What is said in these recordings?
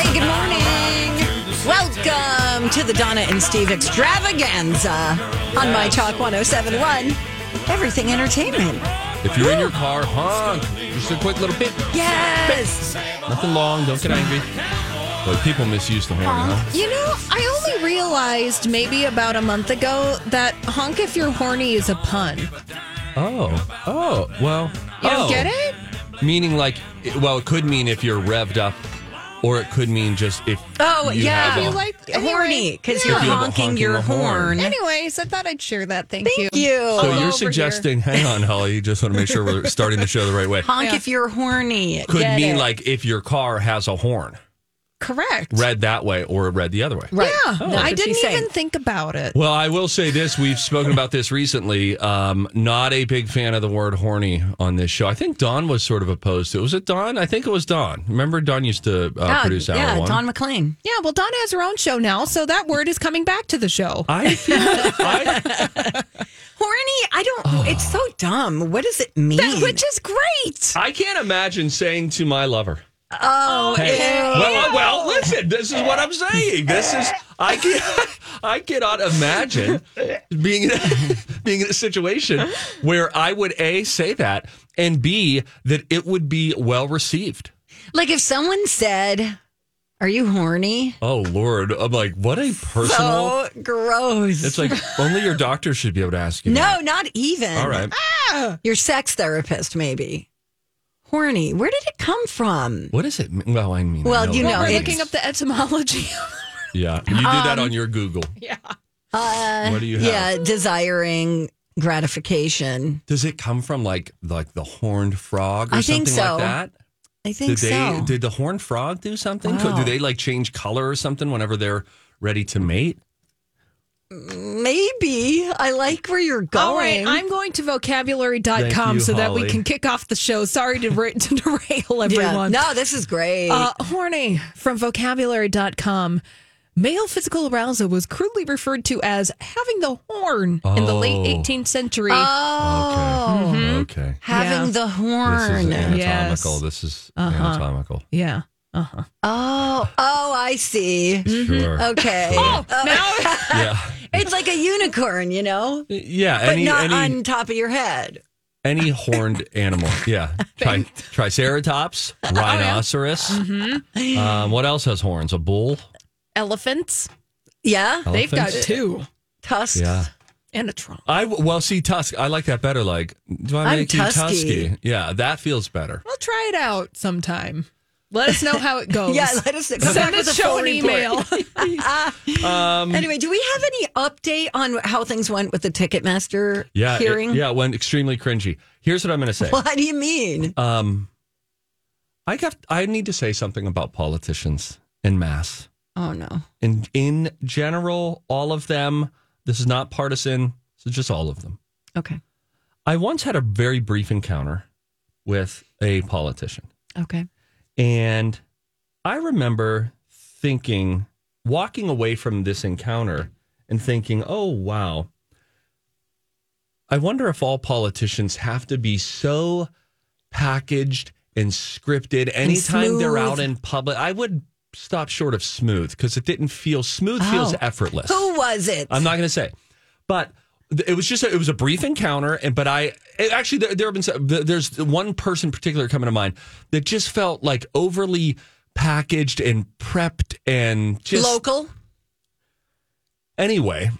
Hey, good morning. Welcome to the Donna and Steve extravaganza on My Talk 1071. Everything entertainment. If you're in your car, honk. Just a quick little bit. Yes. Nothing long. Don't get angry. But people misuse the horn, huh? You know, I only realized maybe about a month ago that honk if you're horny is a pun. Oh, oh, well. You don't oh. get it? Meaning, like, well, it could mean if you're revved up, or it could mean just if. Oh, you yeah. have a- You like horny because Yeah. you're If you have a honking honking your horn. horn. Anyways, I thought I'd share that. Thank, Thank you. you so I'll you're over suggesting, hang on, Holly, you just want to make sure we're starting the show the right way. Honk Yeah. if you're horny. Could Get mean it. like if your car has a horn, Correct. read that way or read the other way. Right. Yeah, That's I didn't even saying. think about it. Well, I will say this. We've spoken about this recently. Um, not a big fan of the word horny on this show. I think Don was sort of opposed to it. Was it Don? I think it was Don. Remember, Don used to uh, produce Hour yeah, One. Don McLean. Yeah, well, Donna has her own show now, so that word is coming back to the show. I feel I, Horny? I don't. It's so dumb. What does it mean? That- which is great. I can't imagine saying to my lover, oh, Hey, well, uh, well, listen. This is what I'm saying. This is I can I cannot imagine being in a, being in a situation where I would a say that and b that it would be well received. Like if someone said, "Are you horny?" Oh Lord, I'm like, what a personal. So gross. It's like only your doctor should be able to ask you. no, that. not even. All right. Ah! Your sex therapist, maybe. Horny. Where did it come from? What is it? Well, I mean, I Well, you what know, We're it it's- looking up the etymology. Yeah, you do that on your Google. yeah. Uh, What do you have? Yeah, desiring gratification. Does it come from like like the horned frog or I something think so. like that? I think Did they so. did the horned frog do something? Could- Wow. Do they like change color or something whenever they're ready to mate? Maybe. I like where you're going. All right, I'm going to vocabulary.com Thank you, so that we can kick off the show. Sorry to, ra- to derail Yeah. everyone. No, this is great. Uh, horny from vocabulary.com. Male physical arousal was crudely referred to as having the horn in the late Oh. 18th century. oh, Okay. having Yeah. the This horn. is anatomical. Yes. This is Uh-huh. anatomical. yeah. Uh-huh. Oh, oh, I see. Sure. Okay. Oh, now Yeah. It's like a unicorn, you know, Yeah. but Any not any on top of your head. any horned animal. Yeah. Tri- triceratops, rhinoceros. Um, what else has horns? A bull. elephants, Yeah, they've got two tusks. Yeah. and a trunk. I well see tusk. I like that better. Like, do I I'm make you tusky. tusky? Yeah, that feels better. We'll try it out sometime. Let us know how it goes. Yeah, let us come back Send us a show an email. Um, Anyway, do we have any update on how things went with the Ticketmaster yeah, it- hearing? yeah, it went extremely cringy. Here's what I'm going to say. What do you mean? Um, I got. I need to say something about politicians in mass. Oh no. In in general, all of them. This is not partisan. This is just all of them. Okay. I once had a very brief encounter with a politician. Okay. And I remember thinking, walking away from this encounter and thinking, oh, wow. I wonder if all politicians have to be so packaged and scripted anytime they're out in public. I would stop short of smooth because it didn't feel smooth, feels Oh. effortless. Who was it? I'm not going to say, but it was just a, it was a brief encounter, and but I it, actually there, there have been some, there's one person in particular coming to mind that just felt like overly packaged and prepped and just Local. Anyway,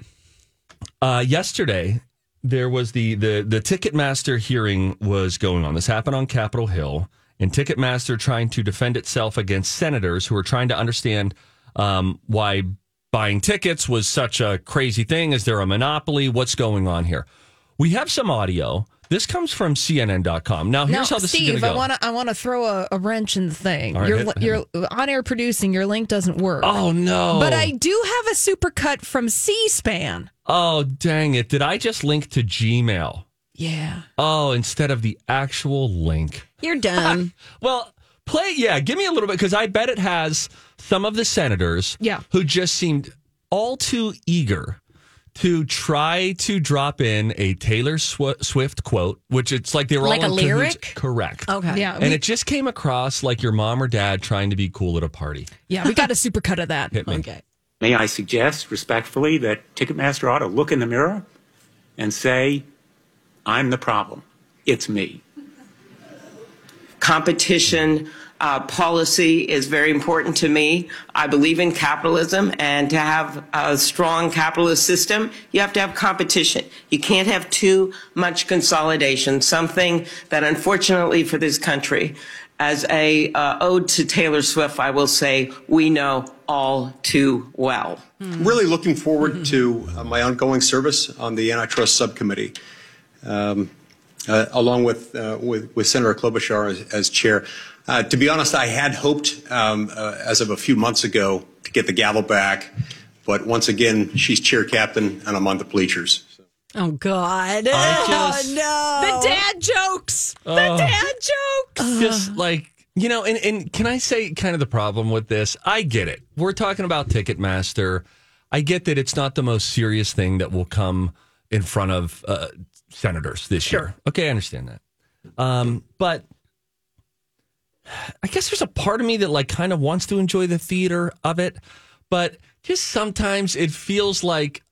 uh, yesterday there was the the the Ticketmaster hearing was going on. This happened on Capitol Hill, and Ticketmaster trying to defend itself against senators who are trying to understand um, why buying tickets was such a crazy thing. Is there a monopoly? What's going on here? We have some audio. This comes from CNN.com. Now, Now, how this is Steve, going to I go. want to I want to throw a, a wrench in the thing. Right, your hit- hit your on air producing, your link doesn't work. oh no! But I do have a supercut from C-SPAN. oh dang it! Did I just link to Gmail? Yeah. Oh, instead of the actual link. You're done. Well, play, yeah, give me a little bit because I bet it has some of the senators Yeah. who just seemed all too eager to try to drop in a Taylor Sw- Swift quote, which it's like they were Like all a in cahoots. lyric? Correct. Okay. Yeah. And we, it just came across like your mom or dad trying to be cool at a party. yeah, we got a supercut of that. Hit me. Okay. May I suggest respectfully that Ticketmaster ought to look in the mirror and say, I'm the problem. It's me. competition uh, policy is very important to me. I believe in capitalism, and to have a strong capitalist system, you have to have competition. You can't have too much consolidation, something that unfortunately for this country, as a uh, ode to Taylor Swift, I will say we know all too well. Really looking forward to uh, my ongoing service on the antitrust subcommittee, um, uh, along with, uh, with with Senator Klobuchar as, as chair. Uh, to be honest, I had hoped, um, uh, as of a few months ago, to get the gavel back, but once again, she's chair captain, and I'm on the bleachers. Oh God. I just- oh no. The dad jokes. The dad jokes. just like you know and, and can i say kind of the problem with this i get it we're talking about ticketmaster i get that it's not the most serious thing that will come in front of uh, senators this year okay i understand that um, but i guess there's a part of me that like kind of wants to enjoy the theater of it but just sometimes it feels like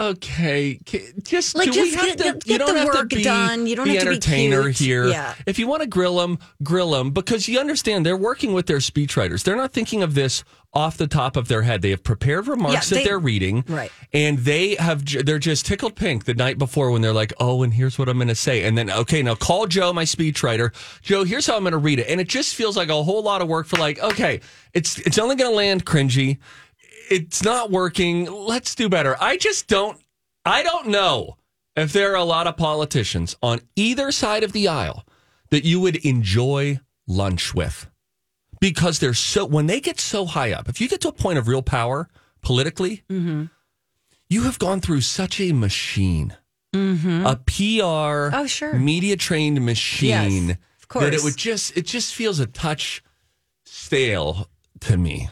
Okay, just Like, just have get- to? get- you get don't the have work to be done. You don't have to be entertainer here. Yeah. If you want to grill them, grill them because you understand they're working with their speechwriters. They're not thinking of this off the top of their head. They have prepared remarks Yeah, that they- they're reading, Right. And they have they're just tickled pink the night before when they're like, "Oh, and here's what I'm going to say," and then okay, now call Joe, my speechwriter. Joe, here's how I'm going to read it, and it just feels like a whole lot of work for like, okay, it's it's only going to land cringy. It's not working. Let's do better. I just don't. I don't know if there are a lot of politicians on either side of the aisle that you would enjoy lunch with because they're so when they get so high up if you get to a point of real power politically mm-hmm. you have gone through such a machine mm-hmm. a pr Oh, sure. media trained machine Yes, of course. that it would just it just feels a touch stale to me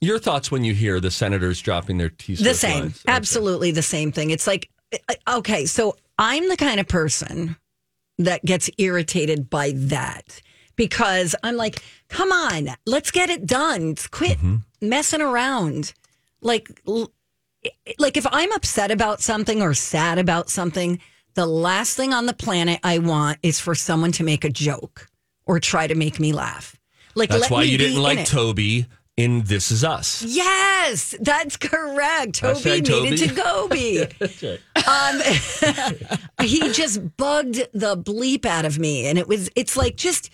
your thoughts when you hear the senators dropping their T the same. absolutely the same thing. It's like uh, okay so i'm the kind of person that gets irritated by that because i'm like come on let's get it done. Quit messing around. Like like if i'm upset about something or sad about something the last thing on the planet i want is for someone to make a joke or try to make me laugh. Like that's why you didn't like toby in this is us Yes, that's correct. Toby Hashtag needed Toby. to go be. um, he just bugged the bleep out of me, and it was. It's like just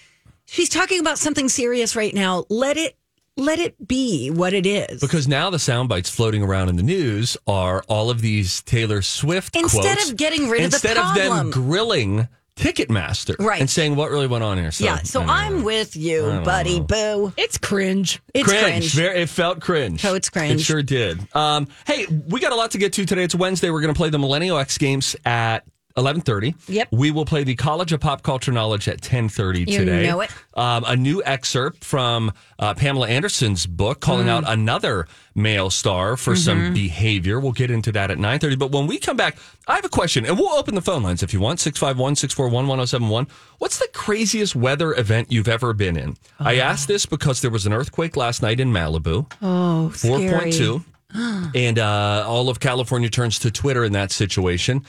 she's talking about something serious right now. Let it let it be what it is. Because now the sound bites floating around in the news are all of these Taylor Swift Instead quotes. of getting rid of the instead of them problem. grilling Ticketmaster Right. and saying what really went on here. So, yeah, so I don't I'm know. with you, buddy. Boo. It's cringe. It's cringe. cringe. Very, it felt cringe. So it's cringe. It sure did. Um, hey, we got a lot to get to today. It's Wednesday. We're going to play the Millennial X Games at 11:30. Yep. We will play the College of Pop Culture Knowledge at 10:30 today. You know it. Um, a new excerpt from uh, Pamela Anderson's book calling Mm. out another male star for Mm-hmm. some behavior. We'll get into that at 9:30. But when we come back, I have a question, and we'll open the phone lines if you want 651-641-1071. What's the craziest weather event you've ever been in? I asked this because there was an earthquake last night in Malibu. Oh, Four point two, and uh, all of California turns to Twitter in that situation.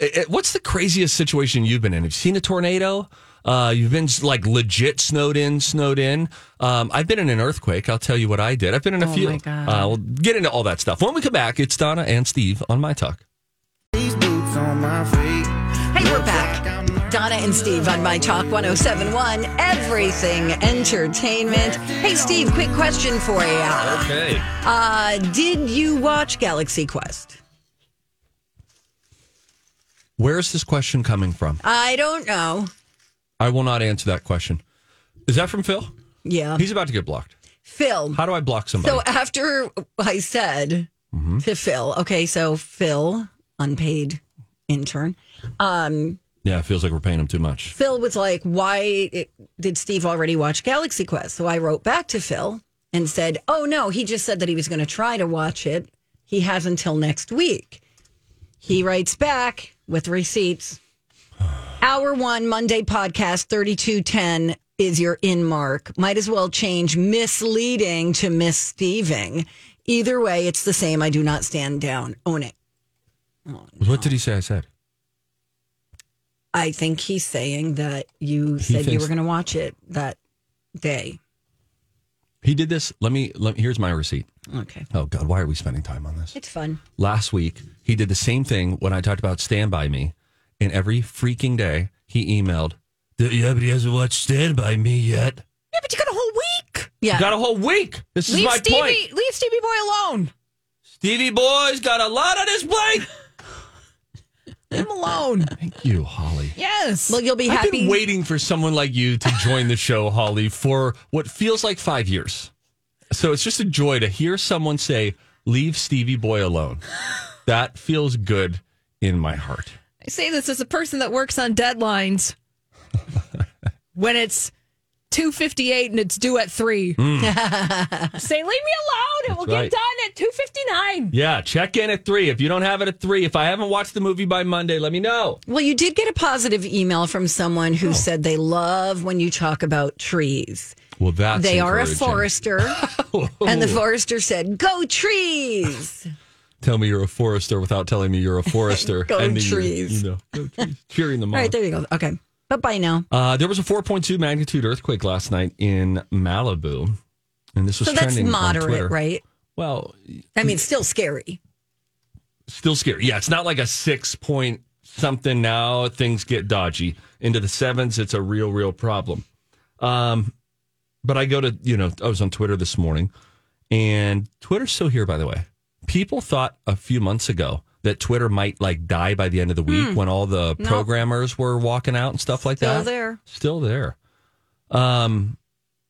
I- I- what's the craziest situation you've been in? Have you seen a tornado? Uh, you've been like legit snowed in, snowed in. Um, I've been in an earthquake. I'll tell you what I did. I've been in a Oh, few. my God. Uh, we'll get into all that stuff when we come back. It's Donna and Steve on my talk. Hey, we're back. Donna and Steve on My Talk 1071, Everything Entertainment. Hey, Steve, quick question for you. Okay. Uh, did you watch Galaxy Quest? Where is this question coming from? I don't know. I will not answer that question. Is that from Phil? Yeah. He's about to get blocked. Phil. How do I block somebody? So after I said Mm-hmm. to Phil, okay, so Phil, unpaid intern, um, yeah, it feels like we're paying him too much. Phil was like, "Why did Steve already watch Galaxy Quest?" So I wrote back to Phil and said, "Oh no, he just said that he was going to try to watch it. He has until next week." He writes back with receipts. Hour one Monday podcast thirty two ten is your in mark. Might as well change misleading to missteving. Either way, it's the same. I do not stand down. Own it. Oh, what did he say? I said. I think he's saying that you said you were going to watch it that day. He did this. Let me. Let, here's my receipt. Okay. Oh God, why are we spending time on this? It's fun. Last week, he did the same thing when I talked about Stand By Me. And every freaking day, he emailed, Yeah, but he hasn't watched Stand By Me yet. Yeah, but you got a whole week. Yeah. Got a whole week. This is Leave my Stevie, point. leave Stevie Boy alone. Stevie Boy's got a lot on his plate. Leave him alone. Thank you, Holly. Yes. well, you'll be happy. I've been waiting for someone like you to join the show, Holly, for what feels like five years. So it's just a joy to hear someone say, Leave Stevie Boy alone. That feels good in my heart. I say this as a person that works on deadlines. when it's 258 and it's due at 3. Hmm. say, leave me alone. It will right. get done at 259. Yeah, check in at three. If you don't have it at three, if I haven't watched the movie by Monday, let me know. well, you did get a positive email from someone who oh. said they love when you talk about trees. Well, that's they are a forester, and the oh. forester said, "Go trees." Tell me you're a forester without telling me you're a forester. Go And trees. You know, go trees. cheering them on. right, there you go. Okay, but bye now. Uh, there was a 4.2 magnitude earthquake last night in Malibu, and this was So that's trending on moderate, Twitter. right? Well, I mean, still scary. still scary. Yeah, it's not like a six point something now. Things get dodgy into the sevens. It's a real, real problem. Um, but I go to you know I was on Twitter this morning, and Twitter's still here. By the way, people thought a few months ago that Twitter might like die by the end of the week when all the programmers were walking out and stuff like. Still that. there. Still there. Um.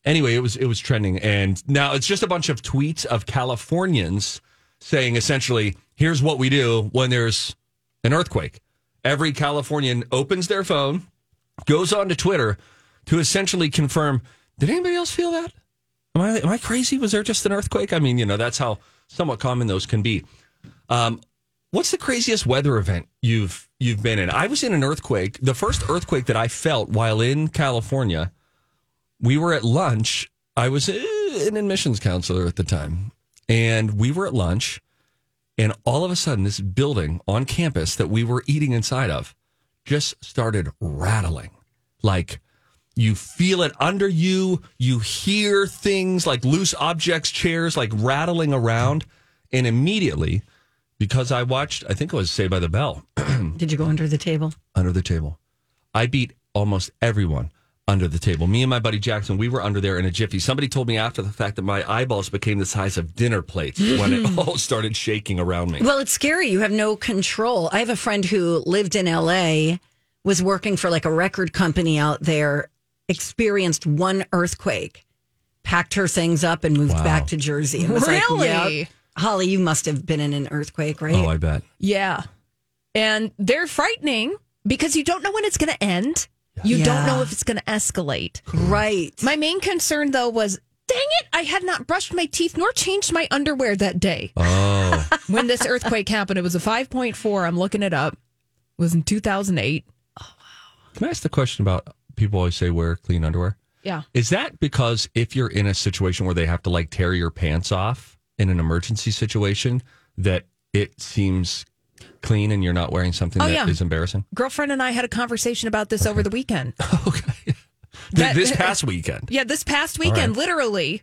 Anyway, it was it was trending, and now it's just a bunch of tweets of Californians saying essentially, "Here's what we do when there's an earthquake." Every Californian opens their phone, goes on to Twitter to essentially confirm, "Did anybody else feel that? Am I am I crazy? Was there just an earthquake?" I mean, you know, that's how somewhat common those can be. Um, what's the craziest weather event you've you've been in? I was in an earthquake. The first earthquake that I felt while in California we were at lunch. I was uh, an admissions counselor at the time, and we were at lunch, and all of a sudden, this building on campus that we were eating inside of just started rattling. Like you feel it under you, you hear things like loose objects, chairs like rattling around, and immediately, because I watched, I think it was Saved by the Bell Did you go under the table? under the table. I beat almost everyone under the table. Me and my buddy Jackson, we were under there in a jiffy. Somebody told me after the fact that my eyeballs became the size of dinner plates when it all started shaking around me. Well, it's scary. You have no control. I have a friend who lived in LA, was working for like a record company out there, experienced one earthquake, packed her things up, and moved Wow. back to Jersey. And was like, Really? "Yep." Holly, you must have been in an earthquake, right? Oh, I bet. Yeah. And they're frightening because you don't know when it's going to end. You Yeah. don't know if it's going to escalate. right. My main concern, though, was dang it, I had not brushed my teeth nor changed my underwear that day. Oh, when this earthquake happened, it was a 5.4. I'm looking it up. It was in 2008. Oh, wow. can I ask the question about people always say wear clean underwear? Yeah. Is that because if you're in a situation where they have to like tear your pants off in an emergency situation, that it seems clean and you're not wearing something Oh, that is yeah. embarrassing? Girlfriend and I had a conversation about this over the weekend. okay. That- this past weekend. Yeah, this past weekend, right. literally,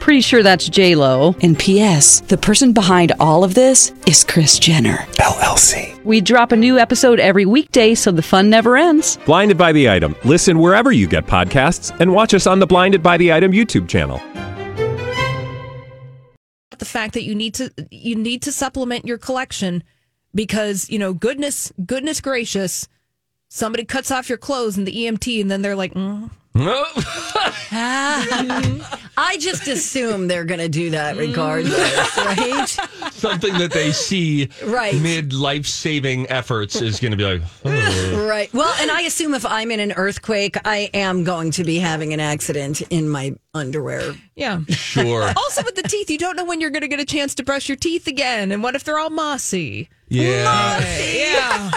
Pretty sure that's J Lo. And P.S. The person behind all of this is Kris Jenner LLC. We drop a new episode every weekday, so the fun never ends. Blinded by the item. Listen wherever you get podcasts, and watch us on the Blinded by the Item YouTube channel. the fact that you need to you need to supplement your collection because you know goodness goodness gracious somebody cuts off your clothes in the EMT and then they're like mm, Ah. I just assume they're going to do that regardless, right? something that they see Right. mid life saving efforts is going to be like, oh. Right. Well, and I assume if I'm in an earthquake, I am going to be having an accident in my underwear. yeah sure. also with the teeth you don't know when you're going to get a chance to brush your teeth again and what if they're all mossy Yeah. yeah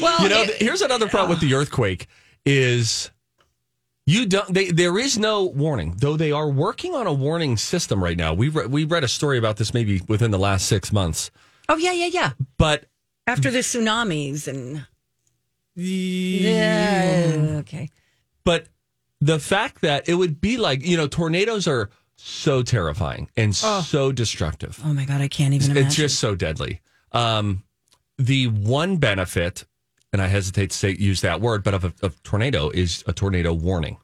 well You know, it- th- here's another problem with the earthquake is you don't they, there is no warning though they are working on a warning system right now we re- we read a story about this maybe within the last 6 months Oh, yeah, yeah, yeah. but After the tsunamis and. Yeah. Okay. but the fact that it would be like you know tornadoes are so terrifying and so destructive Oh, my God. I can't even imagine. it's just so deadly um the one benefit and i hesitate to say use that word but of a, of tornado is a tornado warning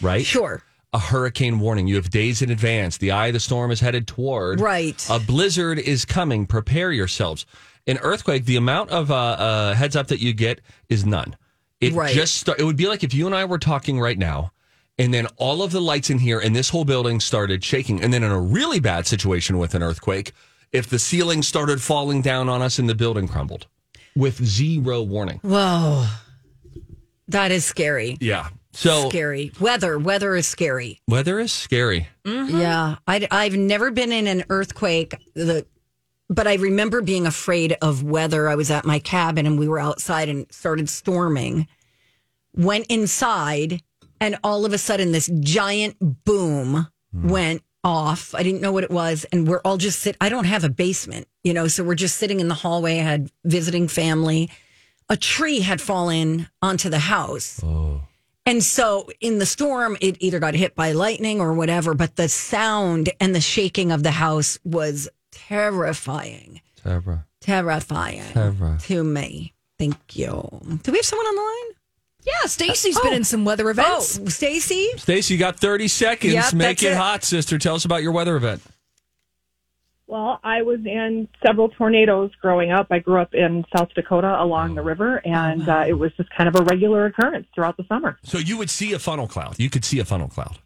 right Sure. a hurricane warning. You have days in advance. The eye of the storm is headed toward. Right. A blizzard is coming. Prepare yourselves. An earthquake, the amount of uh, uh, heads up that you get is none. It Right. just start, it would be like if you and I were talking right now, and then all of the lights in here and this whole building started shaking, and then in a really bad situation with an earthquake, if the ceiling started falling down on us and the building crumbled with zero warning. Whoa. That is scary. Yeah. So Scary. Weather. Weather is scary. weather is scary. Mm-hmm. Yeah, I, I've never been in an earthquake. The, but I remember being afraid of weather. I was at my cabin and we were outside and started storming. Went inside, and all of a sudden, this giant boom hmm. went off. I didn't know what it was, and we're all just sit. I don't have a basement, you know, so we're just sitting in the hallway. I had visiting family. A tree had fallen onto the house. Oh. And so in the storm, it either got hit by lightning or whatever, but the sound and the shaking of the house was terrifying. Deborah. Terrifying Terra. to me. Thank you. Do we have someone on the line? Yeah stacy's been in some weather events Oh, Stacy? Stacey, you got 30 seconds. Yep, Make it, it. hot, sister. Tell us about your weather event. Well, I was in several tornadoes growing up. I grew up in South Dakota along the river, and uh, it was just kind of a regular occurrence throughout the summer. So you would see a funnel cloud. You could see a funnel cloud.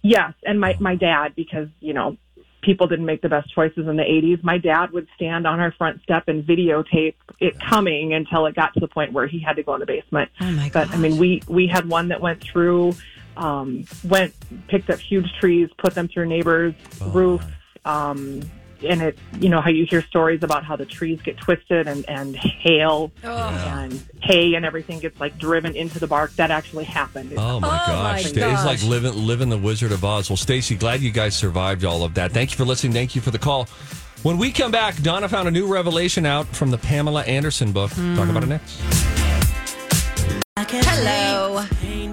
Yes, and my my dad, because you know people didn't make the best choices in the 80s. My dad would stand on our front step and videotape it coming until it got to the point where he had to go in the basement. Oh my But I mean, we we had one that went through, um, went picked up huge trees, put them through neighbors' roofs. Um, and it, you know, how you hear stories about how the trees get twisted and and hail and hay and everything gets like driven into the bark. That actually happened. Oh my Oh, gosh. my Sta- It's like living living the Wizard of Oz. Well, Stacy, glad you guys survived all of that. Thank you for listening. Thank you for the call. When we come back, Donna found a new revelation out from the Pamela Anderson book. Talk hmm. about it next. Hello.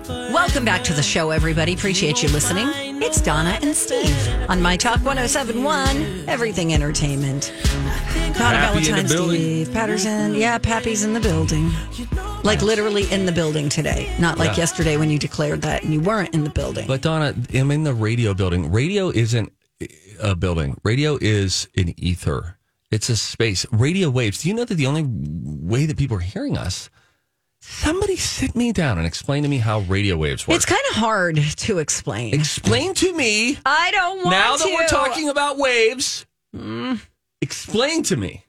Welcome back to the show, everybody. Appreciate you listening. It's Donna and Steve on My Talk 1071, Everything Entertainment. Donna the Valentine. Steve Patterson. Yeah, Pappy's in the building. Like literally in the building today. Not like Yeah. yesterday when you declared that and you weren't in the building. But Donna, I'm in the radio building. Radio isn't a building. Radio is an ether. It's a space. Radio waves. Do you know that the only way that people are hearing us? Somebody sit me down and explain to me how radio waves work. it's kind of hard to explain. explain to me I don't want to. now that to. we're talking about waves. Mm. Explain to me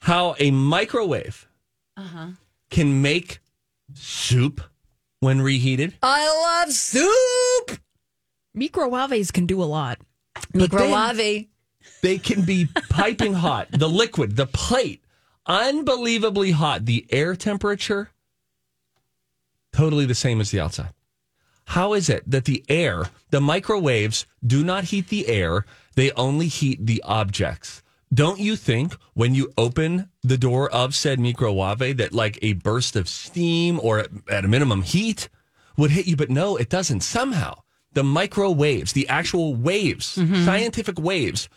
how a microwave uh-huh. can make soup when reheated. I love soup. microwaves can do a lot Microwave. They can be piping hot. The liquid, the plate, unbelievably hot. The air temperature, totally the same as the outside. How is it that the air, the microwaves, do not heat the air? They only heat the objects. Don't you think when you open the door of said microwave that like a burst of steam or at a minimum heat would hit you? But no, it doesn't. Somehow the microwaves, the actual waves, mm-hmm. scientific waves,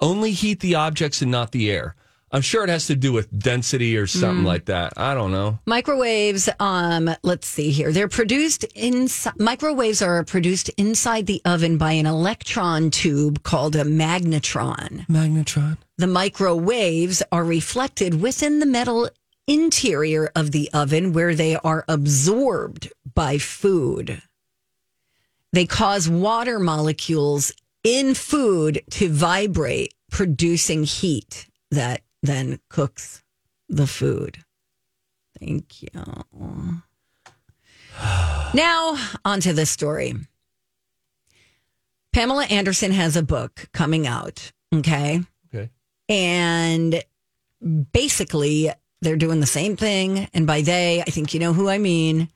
only heat the objects and not the air. I'm sure it has to do with density or something like that. I don't know. Microwaves, um, let's see here. They're produced inside, microwaves are produced inside the oven by an electron tube called a magnetron. Magnetron. The microwaves are reflected within the metal interior of the oven where they are absorbed by food. They cause water molecules in food to vibrate, producing heat that then cooks the food. Thank you. Now, on to the story. Pamela Anderson has a book coming out. Okay. Okay. And basically, they're doing the same thing. And by they, I think you know who I mean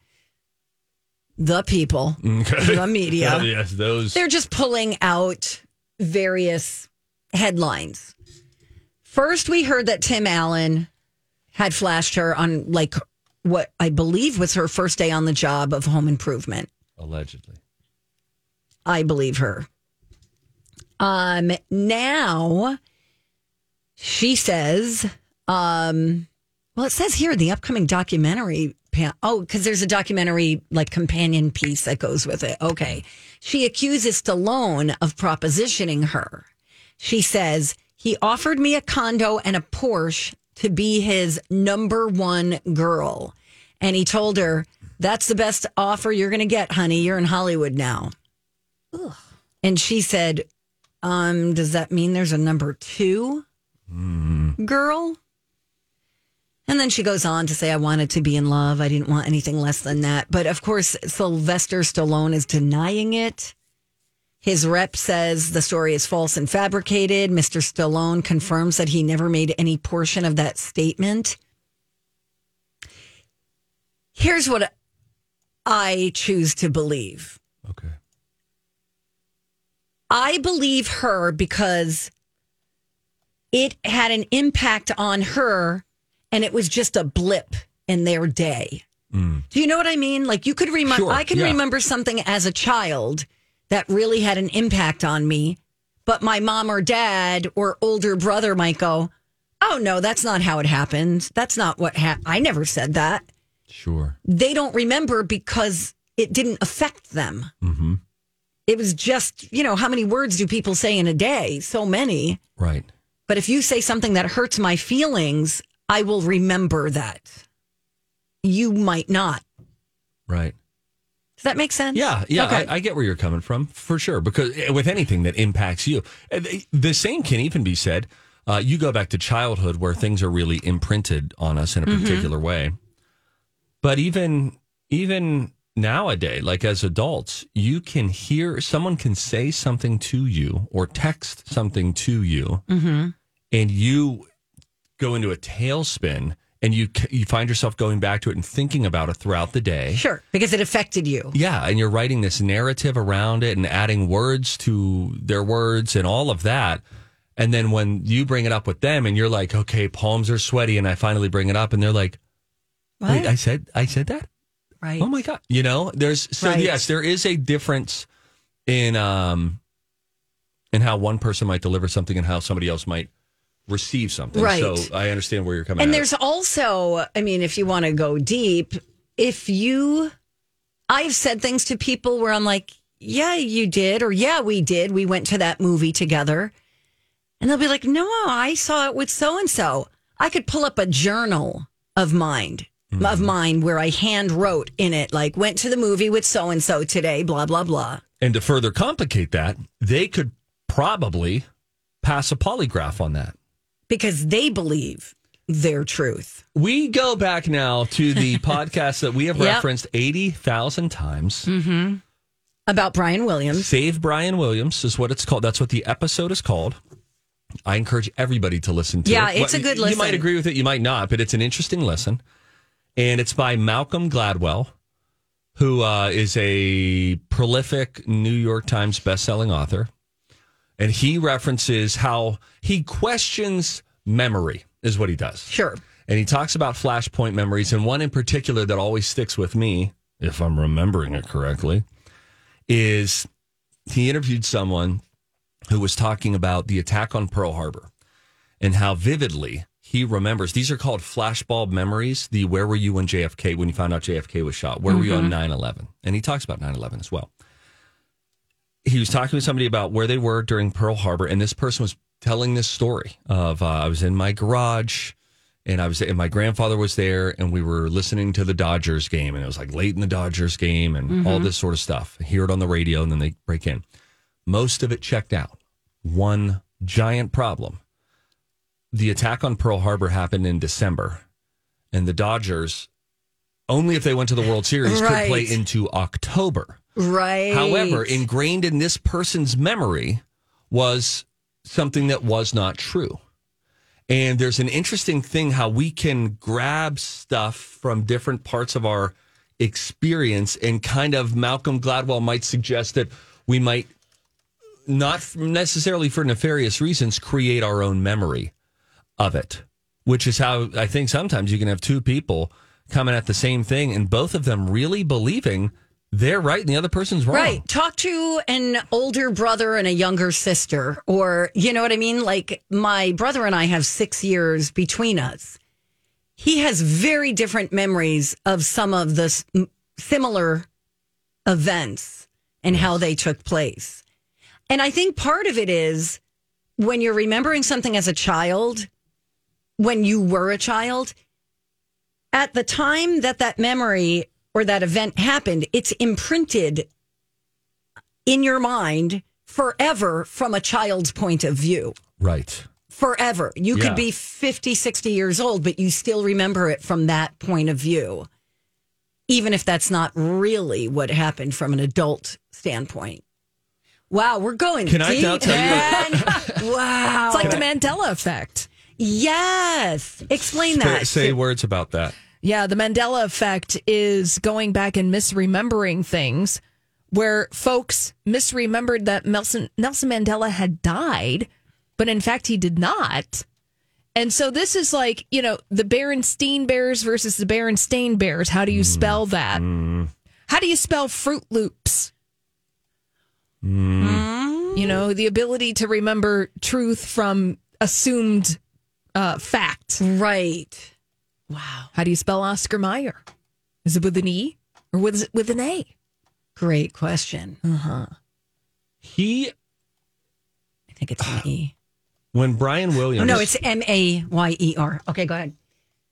the people, Okay. the media. yes, those. They're just pulling out various headlines. First, we heard that Tim Allen had flashed her on like what I believe was her first day on the job of home improvement. Allegedly. I believe her. Um, now she says, um, well, it says here in the upcoming documentary. Oh, because there's a documentary like companion piece that goes with it. Okay. She accuses Stallone of propositioning her. She says, he offered me a condo and a Porsche to be his number one girl. And he told her, that's the best offer you're going to get, honey. You're in Hollywood now. And she said, um, does that mean there's a number two girl? And then she goes on to say, I wanted to be in love. I didn't want anything less than that. But of course, Sylvester Stallone is denying it. His rep says the story is false and fabricated. Mr. Stallone confirms that he never made any portion of that statement. Here's what I choose to believe. Okay. I believe her because it had an impact on her and it was just a blip in their day. Mm. Do you know what I mean? Like you could remember, Sure, I can yeah. remember something as a child that really had an impact on me, but my mom or dad or older brother might go, Oh no, that's not how it happened. That's not what happened. I never said that. Sure. They don't remember because it didn't affect them. Mm-hmm. It was just, you know, how many words do people say in a day? So many. Right. But if you say something that hurts my feelings, I will remember that. You might not. Right. That make sense? Yeah, yeah, Okay. I, I get where you're coming from for sure. Because eh, with anything that impacts you, eh, the same can even be said. Uh, you go back to childhood where things are really imprinted on us in a Mm-hmm. particular way. But even even nowadays, like as adults, you can hear someone can say something to you or text something to you, Mm-hmm. and you go into a tailspin, and you you find yourself going back to it and thinking about it throughout the day. Sure, because it affected you. Yeah, and you're writing this narrative around it and adding words to their words and all of that. And then when you bring it up with them and you're like, okay, palms are sweaty, and I finally bring it up, and they're like, wait, What? I said, I said that. Right. Oh my god! You know, there's so Right. yes, there is a difference in um in how one person might deliver something and how somebody else might receive something. Right. So I understand where you're coming. From. And there's also, I mean, if you want to go deep, if you, I've said things to people where I'm like, yeah, you did, or yeah, we did. We went to that movie together. And they'll be like, no, I saw it with so and so. I could pull up a journal of mine, of mm-hmm. mine where I hand wrote in it, like, went to the movie with so and so today, blah, blah, blah. And to further complicate that, they could probably pass a polygraph on that. Because they believe their truth. We go back now to the podcast that we have Yep. referenced 80,000 times. About Brian Williams. Save Brian Williams is what it's called. That's what the episode is called. I encourage everybody to listen to Yeah, it. Yeah, it's a good You might agree with it, you might not, but it's an interesting listen. And it's by Malcolm Gladwell, who uh, is a prolific New York Times bestselling author. And he references how he questions memory, is what he does. Sure. And he talks about flashpoint memories, and one in particular that always sticks with me, if I'm remembering it correctly, is he interviewed someone who was talking about the attack on Pearl Harbor and how vividly he remembers. These are called flashbulb memories. The where were you when JFK, when you found out JFK was shot? Where were you on mm-hmm. 9 11? And he talks about 9 11 as well. He was talking with somebody about where they were during Pearl Harbor, and this person was telling this story of uh, I was in my garage and I was and my grandfather was there and we were listening to the Dodgers game and it was like late in the Dodgers game and all this sort of stuff. Hear it on the radio and then they break in. Most of it checked out. One giant problem. The attack on Pearl Harbor happened in December and the Dodgers only if they went to the World Series could play into October. Right. However, ingrained in this person's memory was something that was not true. And there's an interesting thing how we can grab stuff from different parts of our experience and kind of Malcolm Gladwell might suggest that we might not necessarily for nefarious reasons create our own memory of it, which is how I think sometimes you can have two people coming at the same thing and both of them really believing they're right and the other person's wrong. Right. Talk to an older brother and a younger sister, or, you know what I mean? Like, my brother and I have six years between us. He has very different memories of some of the similar events and how they took place. And I think part of it is when you're remembering something as a child, when you were a child, at the time that that memory or that event happened, it's imprinted in your mind forever from a child's point of view. Right. Forever. You Yeah. could be 50, 60 years old, but you still remember it from that point of view, even if that's not really what happened from an adult standpoint. Wow, we're going Can I deep. now tell you- man. wow. It's like the Mandela effect. yes. Explain that. Say words about that. Yeah, the Mandela effect is going back and misremembering things where folks misremembered that Nelson, Nelson Mandela had died, but in fact he did not. And so this is like, you know, the Berenstein Bears versus the Berenstain Bears. How do you mm. spell that? Mm. How do you spell Fruit Loops? Mm. You know, the ability to remember truth from assumed uh, fact. right. Wow. How do you spell Oscar Mayer? Is it with an E or with, it with an A? Great question. Uh huh. He I think it's an E. when Brian Williams Oh, no, it's M A Y E R. Okay, go ahead.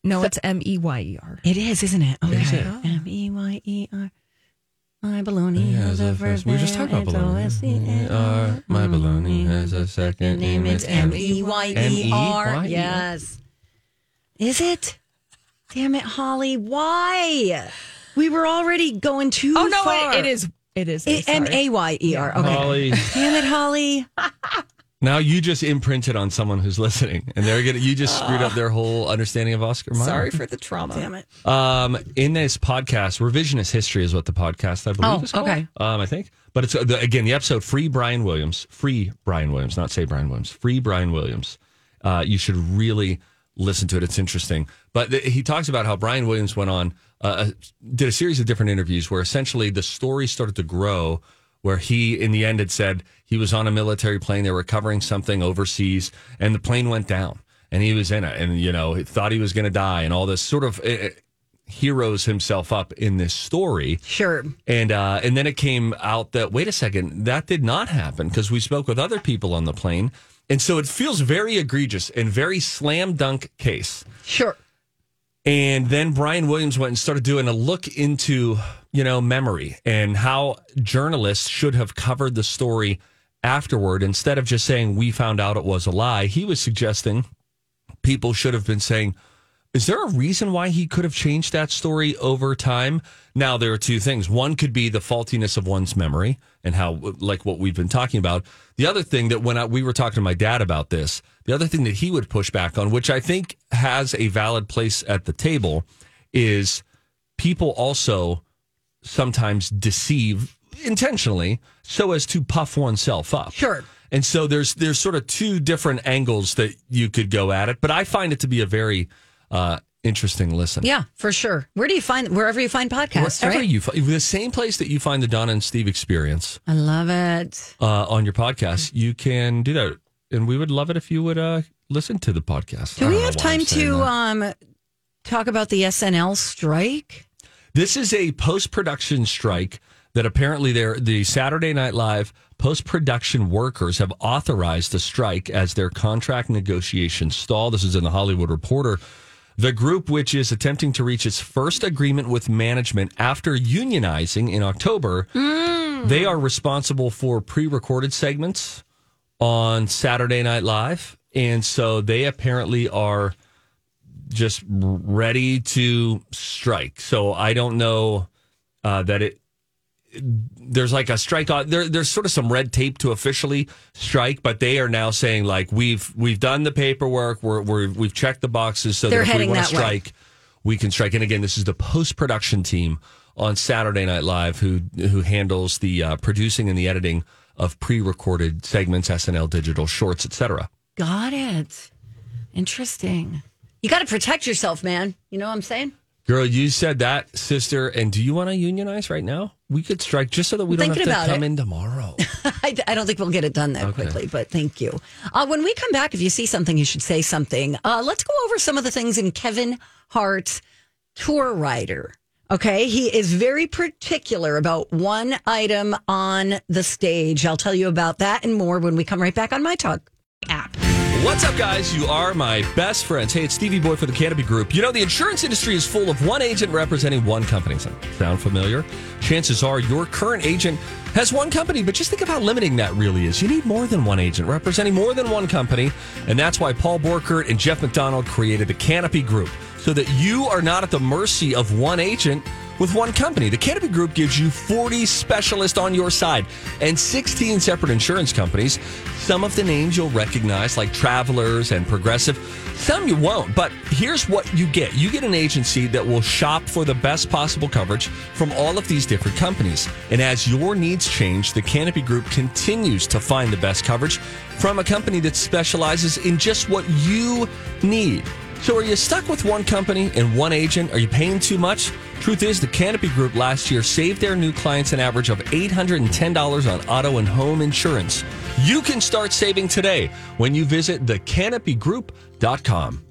No, it's M E Y E R. It is, isn't it? Okay. Is it? M E Y E R. My baloney Yeah, has a a first first- we were just name. talking about It's baloney. O-S-C-A-R. Uh, my baloney has a second name. It's It's M E Y E R. M-E-Y-E-R. Yes. Is it? Damn it, Holly. Why? We were already going too far. Oh no, far. it, it is. It is. I'm M sorry. A Y E R. Okay. Holly. Damn it, Holly. Now you just imprinted on someone who's listening, and they're gonna. You just screwed up their whole understanding of Oscar Mayer. Sorry for the trauma. Damn it. Um, in this podcast, revisionist history is what the podcast I believe Oh, is called. okay. Um, I think, but it's uh, the, again the episode free Brian Williams, free Brian Williams, not say Brian Williams, free Brian Williams. Uh, you should really listen to it. It's interesting. But th- he talks about how Brian Williams went on, uh, did a series of different interviews where essentially the story started to grow. Where he, in the end, had said he was on a military plane. They were covering something overseas, and the plane went down, and he was in it, and you know, he thought he was going to die, and all this sort of uh, heroes himself up in this story. Sure. And uh, and then it came out that wait a second, that did not happen because we spoke with other people on the plane, and so it feels very egregious and very slam dunk case. Sure. And then Brian Williams went and started doing a look into you know memory and how journalists should have covered the story afterward instead of just saying we found out it was a lie. He was suggesting people should have been saying Is there a reason why he could have changed that story over time? Now, there are two things. One could be the faultiness of one's memory and how, like what we've been talking about. The other thing that when I, we were talking to my dad about this, the other thing that he would push back on, which I think has a valid place at the table, is people also sometimes deceive intentionally so as to puff oneself up. Sure. And so there's there's sort of two different angles that you could go at it, but I find it to be a very uh, interesting listen. Yeah, for sure. Where do you find wherever you find podcasts? Wherever right? you find the same place that you find the Donna and Steve experience I love it. uh, on your podcast, you can do that, and we would love it if you would uh, listen to the podcast. Do we have time to um talk about the SNL strike? This is a post production strike that apparently they're, the Saturday Night Live post production workers have authorized the strike as their contract negotiations stall. This is in the Hollywood Reporter. The group, which is attempting to reach its first agreement with management after unionizing in October, they are responsible for pre recorded segments on Saturday Night Live. And so they apparently are just ready to strike. So I don't know uh, that it. There's like a strike on there. There's sort of some red tape to officially strike, but they are now saying like we've we've done the paperwork. We're, we're we've checked the boxes so They're that if we want to that way. strike, we can strike. And again, this is the post production team on Saturday Night Live who who handles the uh, producing and the editing of pre recorded segments, SNL digital shorts, etc. Got it. Interesting. You got to protect yourself, man. You know what I'm saying? Girl, you said that, sister. And do you want to unionize right now? We could strike just so that we I'm don't have thinking to come it. in tomorrow. I, I don't think we'll get it done that quickly, but thank you. Uh, when we come back, if you see something, you should say something. Uh, let's go over some of the things in Kevin Hart's tour rider. Okay. He is very particular about one item on the stage. I'll tell you about that and more when we come right back on My Talk app. What's up, guys? You are my best friends. Hey, it's Stevie Boy for the Canopy Group. You know, the insurance industry is full of one agent representing one company. Sound familiar? Chances are your current agent has one company, but just think of how limiting that really is. You need more than one agent representing more than one company. And that's why Paul Borkert and Jeff McDonald created the Canopy Group so that you are not at the mercy of one agent with one company. The Canopy Group gives you 40 specialists on your side and 16 separate insurance companies. Some of the names you'll recognize, like Travelers and Progressive. Some you won't, but here's what you get you get an agency that will shop for the best possible coverage from all of these different companies. And as your needs change, the Canopy Group continues to find the best coverage from a company that specializes in just what you need. So, are you stuck with one company and one agent? Are you paying too much? Truth is, the Canopy Group last year saved their new clients an average of $810 on auto and home insurance. You can start saving today when you visit thecanopygroup.com.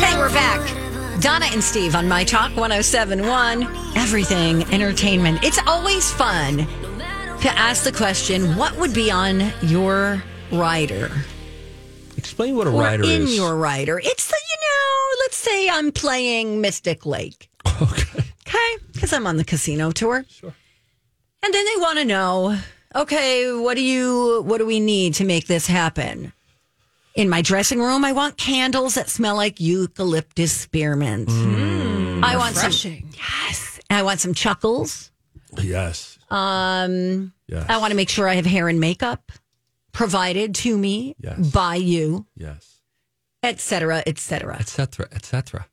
Hey, we're back. Donna and Steve on My Talk 1071. Everything entertainment. It's always fun to ask the question what would be on your rider? Explain what a or rider in is. your rider. It's the, you know, let's say I'm playing Mystic Lake. Okay. Okay. Because I'm on the casino tour. Sure. And then they want to know, okay, what do you, what do we need to make this happen? In my dressing room, I want candles that smell like eucalyptus spearmint. I want some, Refreshing. yes. I want some chuckles. Yes. Um, Yes. I want to make sure I have hair and makeup provided to me Yes. by you, Yes. et cetera, et cetera. Etc. Etc.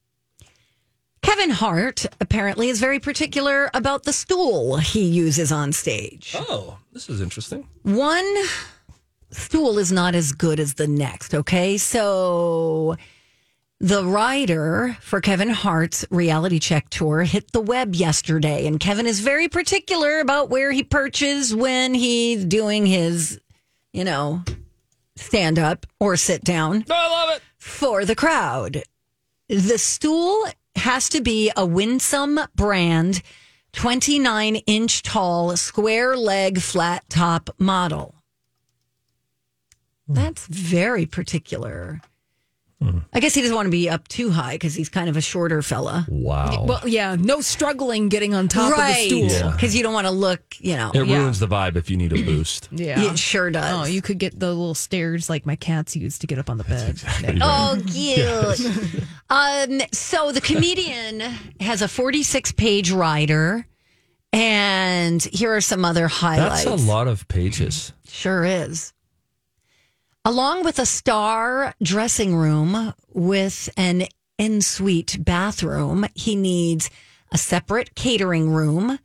Kevin Hart apparently is very particular about the stool he uses on stage. Oh, this is interesting. One stool is not as good as the next, okay? So the writer for Kevin Hart's reality check tour hit the web yesterday, and Kevin is very particular about where he perches when he's doing his, you know, stand up or sit down I love it. for the crowd. The stool has to be a Winsome brand, 29 inch tall, square leg, flat top model. That's very particular. I guess he doesn't want to be up too high because he's kind of a shorter fella. Wow. Well, yeah, no struggling getting on top of the right. stool. Yeah. Because you don't want to look, you know. it yeah. ruins the vibe if you need a boost. Yeah. It sure does. Oh, you could get the little stairs like my cats use to get up on the bed. Oh, cute. um, so the comedian has a 46 page rider, and here are some other highlights. That's a lot of pages. Sure is. Along with a star dressing room with an ensuite bathroom, he needs a separate catering room.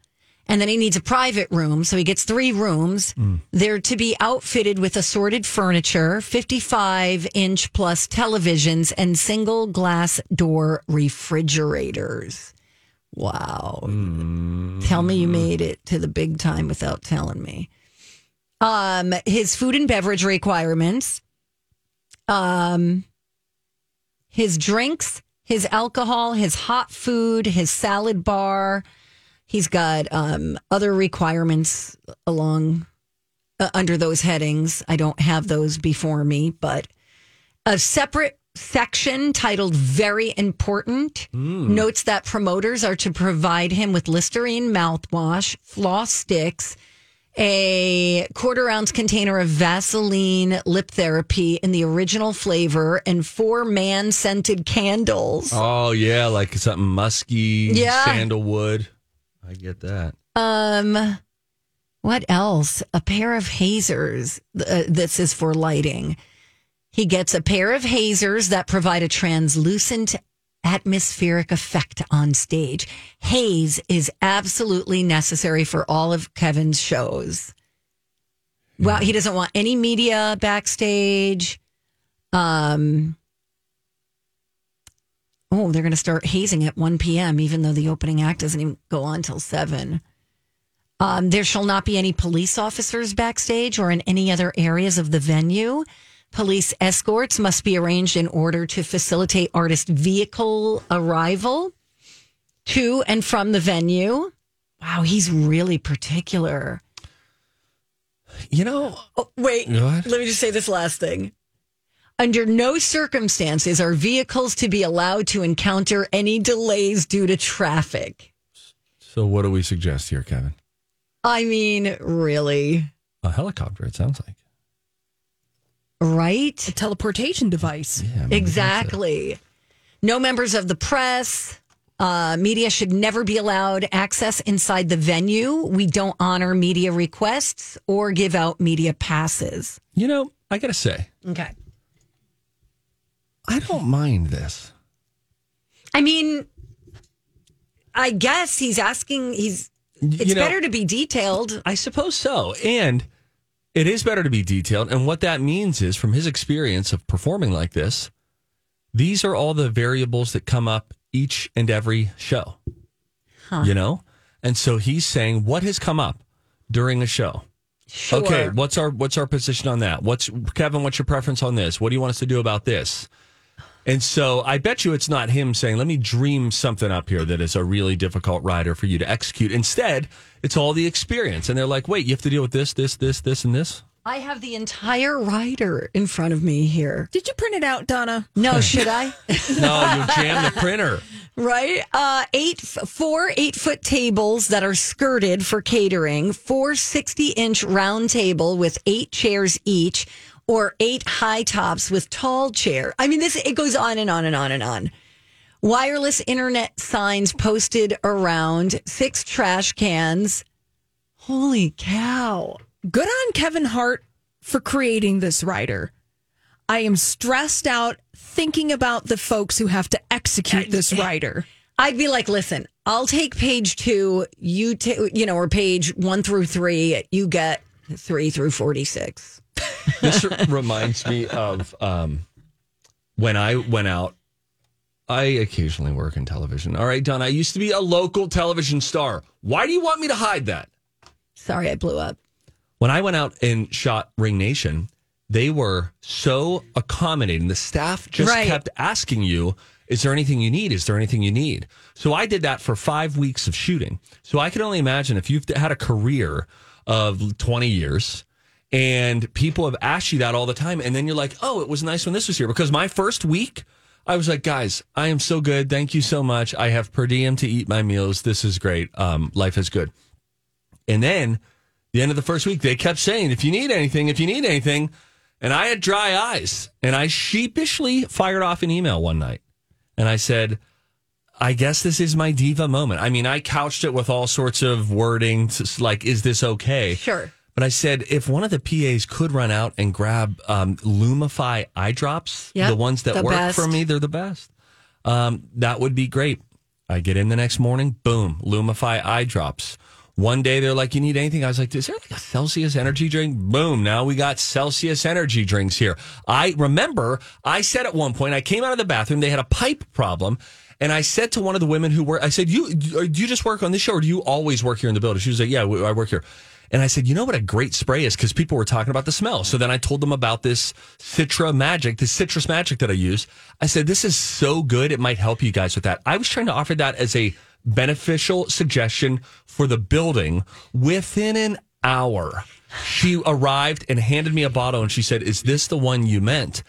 And then he needs a private room. So he gets three rooms. Mm. They're to be outfitted with assorted furniture, 55 inch plus televisions, and single glass door refrigerators. Wow. Mm. Tell me you made it to the big time without telling me um his food and beverage requirements um his drinks his alcohol his hot food his salad bar. He's got um other requirements along uh, under those headings. I don't have those before me but a separate section titled very important notes that promoters are to provide him with listerine mouthwash floss sticks a quarter ounce container of Vaseline lip therapy in the original flavor and four man scented candles. Oh yeah, like something musky, Yeah. sandalwood. I get that. Um, what else? A pair of hazers. Uh, this is for lighting. He gets a pair of hazers that provide a translucent atmospheric effect on stage. Haze is absolutely necessary for all of Kevin's shows. Well, he doesn't want any media backstage. Um, oh, they're going to start hazing at 1 p.m., even though the opening act doesn't even go on till 7. Um, there shall not be any police officers backstage or in any other areas of the venue. Police escorts must be arranged in order to facilitate artist vehicle arrival to and from the venue. Wow, he's really particular. You know, Oh, wait, What? let me just say this last thing. Under no circumstances are vehicles to be allowed to encounter any delays due to traffic. so what do we suggest here, Kevin? I mean, really, A helicopter. It sounds like. Right? A teleportation device. Yeah, maybe Exactly. No members of the press, uh, media should never be allowed access inside the venue. We don't honor media requests or give out media passes. You know, I gotta say, Okay. I don't mind this. I mean, I guess he's asking, he's, it's you know- better to be detailed. I suppose so. And it is better to be detailed. And what that means is, from his experience of performing like this, these are all the variables that come up each and every show. You know? And so he's saying what has come up during a show. Sure. Okay, what's our what's our position on that? What's Kevin, what's your preference on this? What do you want us to do about this? And so I bet you it's not him saying, let me dream something up here that is a really difficult rider for you to execute. Instead, it's all the experience. And they're like, wait, you have to deal with this, this, this, this, and this. I have the entire rider in front of me here. Did you print it out, Donna? No, should I? No, you jam the printer. right? Uh, eight, four eight foot tables that are skirted for catering, four 60 inch round table with eight chairs each, or eight high tops with tall chair. I mean, this, it goes on and on and on and on. Wireless internet signs posted around, six trash cans. Holy cow. Good on Kevin Hart for creating this rider. I am stressed out thinking about the folks who have to execute uh, this rider. I'd be like, listen, I'll take page two, you take, you know, or page one through three, you get three through 46. This reminds me of um, when I went out. I occasionally work in television. All right, Don, I used to be a local television star. Why do you want me to hide that? Sorry, I blew up. When I went out and shot Ring Nation, they were so accommodating. The staff just Right. kept asking you, is there anything you need? Is there anything you need? So I did that for five weeks of shooting. So I can only imagine if you've had a career of 20 years And people have asked you that all the time. And then you're like, oh, it was nice when this was here. Because my first week, I was like, guys, I am so good. Thank you so much. I have per diem to eat my meals. This is great. Um, life is good. And then the end of the first week, they kept saying, if you need anything, if you need anything. And I had dry eyes. And I sheepishly fired off an email one night. And I said, I guess this is my diva moment. I mean, I couched it with all sorts of wording, like, is this okay? Sure. But I said, if one of the PAs could run out and grab um, Lumify eye drops, Yep, the ones that the work best. for me, they're the best. Um, that would be great. I get in the next morning, boom, Lumify eye drops. One day they're like, you need anything? I was like, is there like a Celsius energy drink? Boom. Now we got Celsius energy drinks here. I remember I said at one point, I came out of the bathroom, they had a pipe problem. And I said to one of the women who were, I said, you, do you just work on this show or do you always work here in the building? She was like, yeah, I work here. And I said, you know what a great spray is? Because people were talking about the smell. So then I told them about this Citra Magic, this citrus magic that I use. I said, this is so good. It might help you guys with that. I was trying to offer that as a beneficial suggestion for the building within an hour. She arrived and handed me a bottle and she said, is this the one you meant?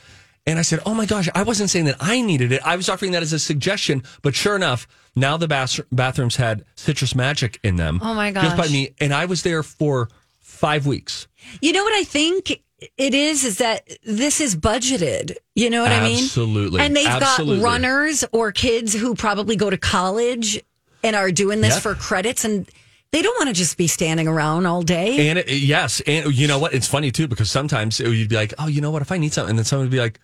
And I said, "Oh my gosh, I wasn't saying that I needed it. I was offering that as a suggestion." But sure enough, now the bath- bathrooms had citrus magic in them. Oh my Just by me, and I was there for five weeks. You know what I think it is is that this is budgeted. You know what I mean? Absolutely. And they've Absolutely. got runners or kids who probably go to college and are doing this Yep. for credits and they don't want to just be standing around all day. And it, yes, and you know what? It's funny too because sometimes it- you'd be like, "Oh, you know what? If I need something," and then someone would be like.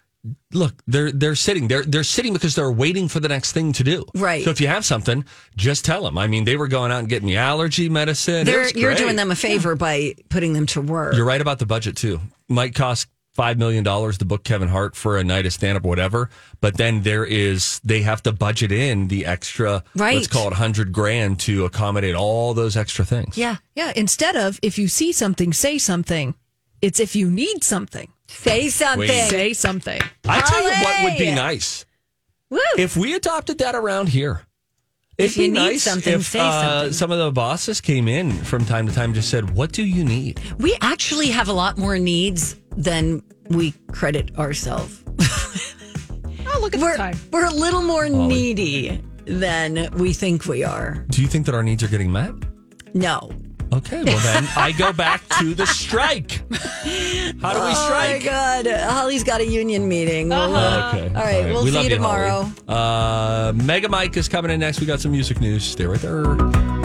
Look, they're they're sitting. They're they're sitting because they're waiting for the next thing to do. Right. So if you have something, just tell them. I mean, they were going out and getting me allergy medicine. They're, you're doing them a favor by putting them to work. You're right about the budget too. Might cost five million dollars to book Kevin Hart for a night of stand up or whatever, but then there is they have to budget in the extra. Right. Let's call it hundred grand to accommodate all those extra things. Yeah. Yeah. Instead of if you see something, say something. It's if you need something, Say something. Wait. say something. I tell you what would be nice Woo. if we adopted that around here. If It'd be you need nice something, if say uh, something. some of the bosses came in from time to time just said, "What do you need?" we actually have a lot more needs than we credit ourselves. Oh, look at We're, the time. we're a little more needy than we think we are. Do you think that our needs are getting met? No. Okay, well then I go back to the strike. How do we strike? Oh my? God. Holly's got a union meeting. We'll, uh, Okay. All right. We'll We see you tomorrow. Holly. Uh, Mega Mike is coming in next. We got some music news. Stay right there.